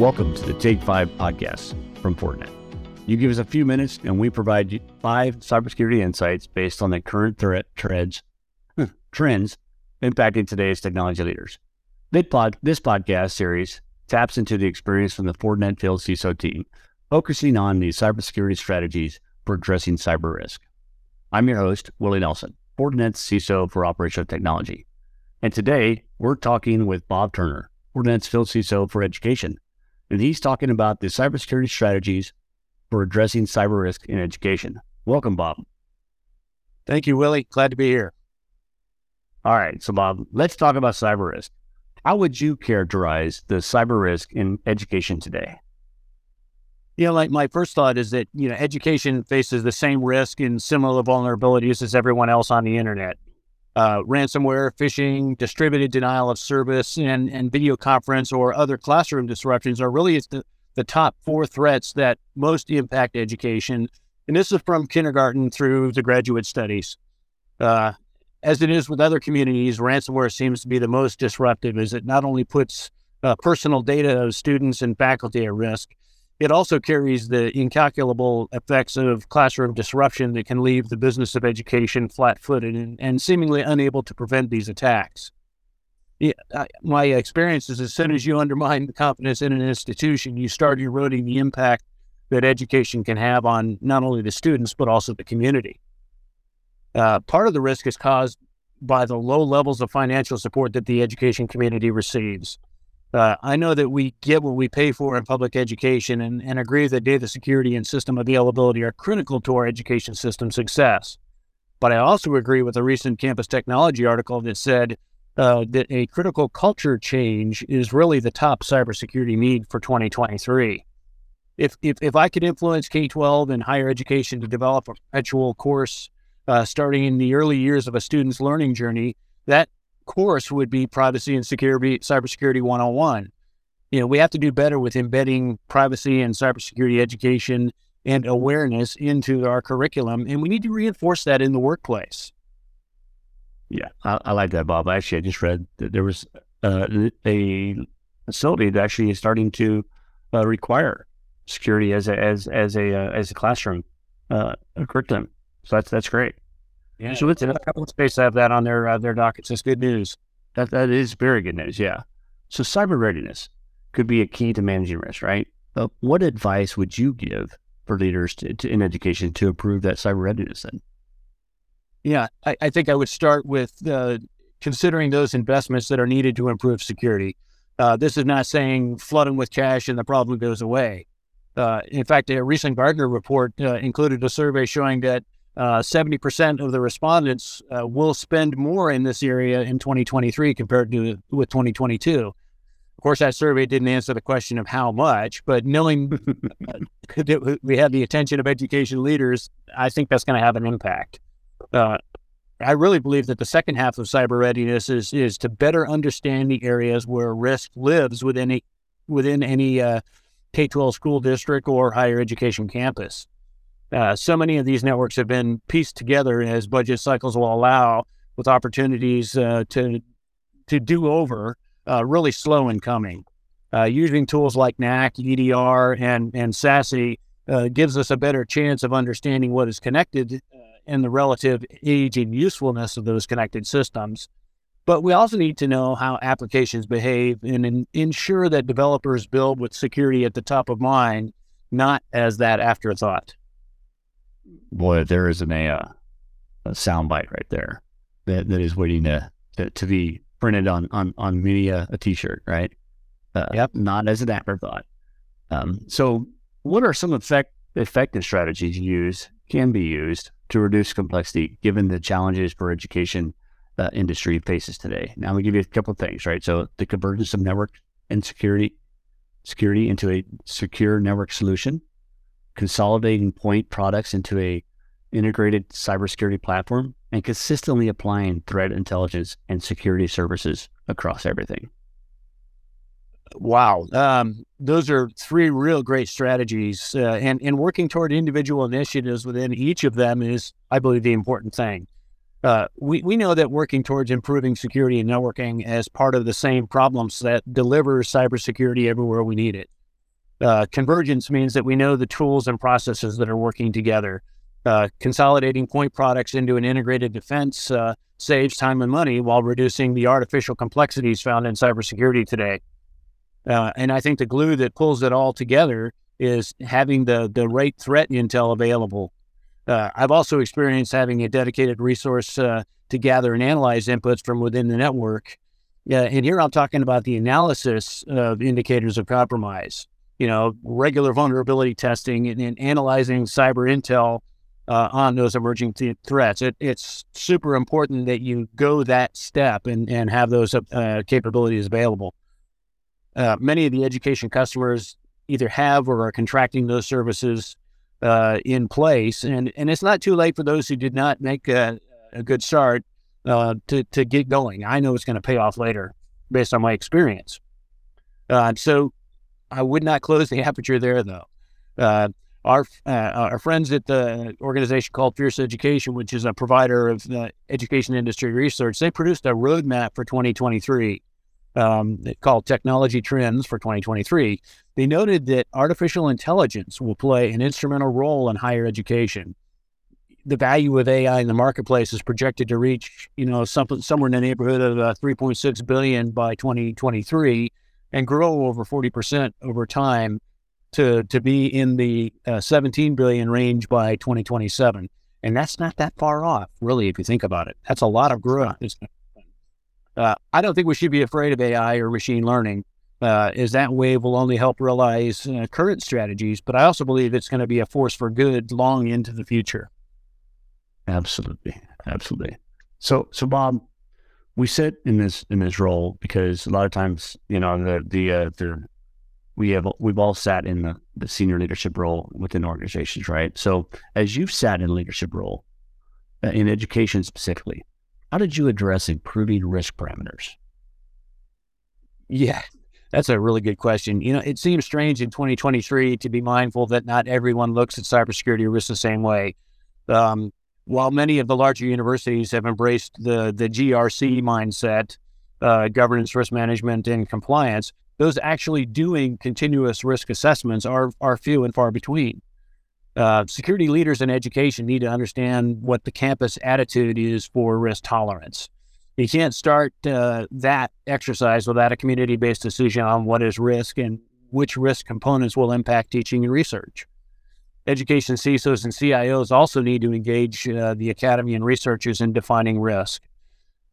Welcome to the Take Five podcast from Fortinet. You give us a few minutes and we provide you five cybersecurity insights based on the current threat trends, trends impacting today's technology leaders. This, podcast series taps into the experience from the Fortinet Field CISO team, focusing on the cybersecurity strategies for addressing cyber risk. I'm your host, Willi Nelson, Fortinet's CISO for Operational Technology. And today we're talking with Bob Turner, Fortinet's Field CISO for Education. And he's talking about the cybersecurity strategies for addressing cyber risk in education. Welcome, Bob. Thank you, Willi. Glad to be here. All right. So, Bob, let's talk about cyber risk. How would you characterize the cyber risk in education today? You know, like my first thought is that, you know, education faces the same risk and similar vulnerabilities as everyone else on the internet. Uh, ransomware, phishing, distributed denial of service, and, and video conference or other classroom disruptions are really the, the top four threats that most impact education. And this is from kindergarten through the graduate studies. Uh, as it is with other communities, ransomware seems to be the most disruptive as it not only puts uh, personal data of students and faculty at risk, it also carries the incalculable effects of classroom disruption that can leave the business of education flat footed and, and, seemingly unable to prevent these attacks. I, my experience is as soon as you undermine the confidence in an institution, you start eroding the impact that education can have on not only the students, but also the community. Uh, part of the risk is caused by the low levels of financial support that the education community receives. Uh, I know that we get what we pay for in public education and, and agree that data security and system availability are critical to our education system success. But I also agree with a recent campus technology article that said uh, that a critical culture change is really the top cybersecurity need for 2023. If, if, if I could influence K 12 and higher education to develop a perpetual course uh, starting in the early years of a student's learning journey, that course would be privacy and security, cybersecurity 101. You know, we have to do better with embedding privacy and cybersecurity education and awareness into our curriculum, and we need to reinforce that in the workplace. Yeah, I, I like that, Bob. Actually, I just read that there was uh, a facility that actually is starting to uh, require security as a as as a uh, as a classroom uh, curriculum. So that's that's great. Yeah. So it's a couple of states have that on their uh, their dockets. That's good news. That that is very good news. Yeah. So cyber readiness could be a key to managing risk, right? But what advice would you give for leaders to, to, in education to improve that cyber readiness? Then. Yeah, I, I think I would start with uh, considering those investments that are needed to improve security. Uh, this is not saying flood them with cash and the problem goes away. Uh, in fact, a recent Gartner report uh, included a survey showing that uh, 70% of the respondents uh, will spend more in this area in 2023 compared to with 2022. Of course, that survey didn't answer the question of how much, but knowing that we have the attention of education leaders, I think that's going to have an impact. Uh, I really believe that the second half of cyber readiness is is to better understand the areas where risk lives within a, within any uh, K-12 school district or higher education campus. Uh, so many of these networks have been pieced together as budget cycles will allow, with opportunities uh, to to do over uh, really slow in coming. Uh, using tools like NAC, EDR, and and SASE uh, gives us a better chance of understanding what is connected uh, and the relative age and usefulness of those connected systems. But we also need to know how applications behave and in, ensure that developers build with security at the top of mind, not as that afterthought boy, there is an, a, uh, a soundbite right there that, that is waiting to, to, to be printed on, on, on many a, a t-shirt, right? Uh, yep. Not as an afterthought. Um, so what are some effect, effective strategies used, can be used to reduce complexity given the challenges for education uh, industry faces today? Now, I'm to give you a couple of things, right? So the convergence of network and security, security into a secure network solution, consolidating point products into a integrated cybersecurity platform, and consistently applying threat intelligence and security services across everything. Wow, um, those are three real great strategies, uh, and and working toward individual initiatives within each of them is, I believe, the important thing. Uh, we we know that working towards improving security and networking as part of the same problem set delivers cybersecurity everywhere we need it. Uh, convergence means that we know the tools and processes that are working together. Uh, consolidating point products into an integrated defense uh, saves time and money while reducing the artificial complexities found in cybersecurity today. Uh, and I think the glue that pulls it all together is having the the right threat intel available. Uh, I've also experienced having a dedicated resource uh, to gather and analyze inputs from within the network. and here I'm talking about the analysis of indicators of compromise. You know, regular vulnerability testing and, and analyzing cyber intel uh, on those emerging th- threats. It, it's super important that you go that step and, and have those uh, capabilities available. Uh, many of the education customers either have or are contracting those services uh, in place, and, and it's not too late for those who did not make a, a good start uh, to, to get going. I know it's going to pay off later based on my experience. Uh, so I would not close the aperture there, though our uh, our friends at the organization called Fierce Education, which is a provider of the education industry research, they produced a roadmap for 2023 um, called Technology Trends for 2023. They noted that artificial intelligence will play an instrumental role in higher education. The value of AI in the marketplace is projected to reach, you know, something somewhere in the neighborhood of uh, 3.6 billion by 2023, and grow over 40 percent over time to to be in the uh, 17 billion range by 2027 and that's not that far off really if you think about it. That's a lot of growth. Uh, i don't think we should be afraid of ai or machine learning. Uh, as that wave will only help realize uh, current strategies but i also believe it's going to be a force for good long into the future. Absolutely. Absolutely. So so bob we sit in this in this role because a lot of times you know the the uh, the we have we've all sat in the, the senior leadership role within organizations, right? So as you've sat in leadership role uh, in education specifically, how did you address improving risk parameters? Yeah, that's a really good question. You know, it seems strange in 2023 to be mindful that not everyone looks at cybersecurity risk the same way. Um, while many of the larger universities have embraced the the GRC mindset, uh, governance, risk management, and compliance, those actually doing continuous risk assessments are, are few and far between. Uh, security leaders in education need to understand what the campus attitude is for risk tolerance. You can't start uh, that exercise without a community based decision on what is risk and which risk components will impact teaching and research. Education CISOs and CIOs also need to engage uh, the academy and researchers in defining risk.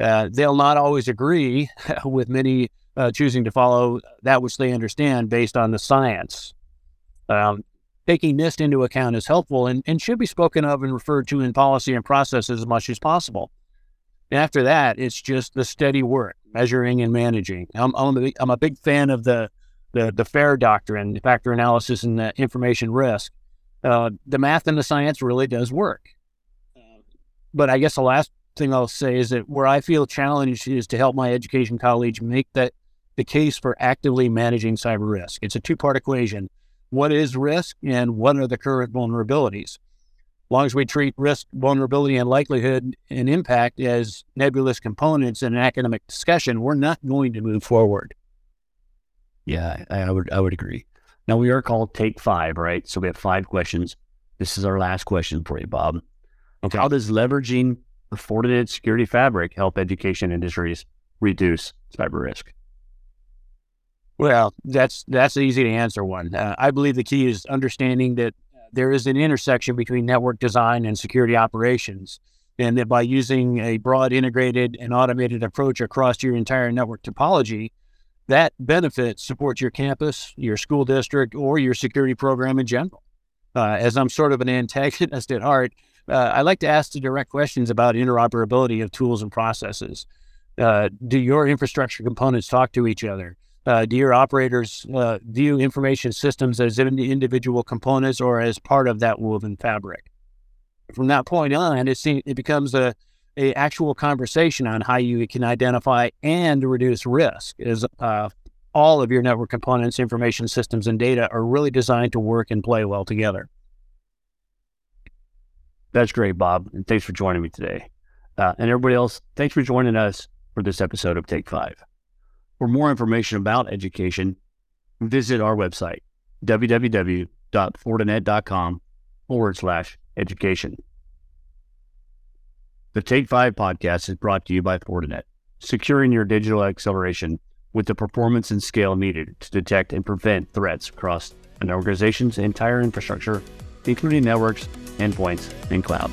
Uh, they'll not always agree with many uh, choosing to follow that which they understand based on the science. Um, taking NIST into account is helpful and, and should be spoken of and referred to in policy and processes as much as possible. And after that, it's just the steady work, measuring and managing. I'm, I'm, a, I'm a big fan of the, the, the FAIR doctrine, factor analysis and the information risk. Uh, the math and the science really does work. But I guess the last thing I'll say is that where I feel challenged is to help my education colleagues make that the case for actively managing cyber risk. It's a two part equation. What is risk and what are the current vulnerabilities? As long as we treat risk, vulnerability, and likelihood and impact as nebulous components in an academic discussion, we're not going to move forward. Yeah, I, I would I would agree. Now we are called Take Five, right? So we have five questions. This is our last question for you, Bob. Okay. How does leveraging the Fortinet security fabric help education industries reduce cyber risk? Well, that's that's an easy to answer one. Uh, I believe the key is understanding that there is an intersection between network design and security operations, and that by using a broad, integrated, and automated approach across your entire network topology, that benefit supports your campus, your school district, or your security program in general. Uh, as I'm sort of an antagonist at heart, uh, I like to ask the direct questions about interoperability of tools and processes. Uh, do your infrastructure components talk to each other? Uh, do your operators uh, view information systems as individual components or as part of that woven fabric? From that point on, it, seems, it becomes a, a actual conversation on how you can identify and reduce risk. is uh, all of your network components, information systems, and data are really designed to work and play well together. That's great, Bob, and thanks for joining me today. Uh, and everybody else, thanks for joining us for this episode of Take Five. For more information about education, visit our website, www.fortinet.com forward slash education. The Take 5 podcast is brought to you by Fortinet, securing your digital acceleration with the performance and scale needed to detect and prevent threats across an organization's entire infrastructure, including networks, endpoints, and cloud.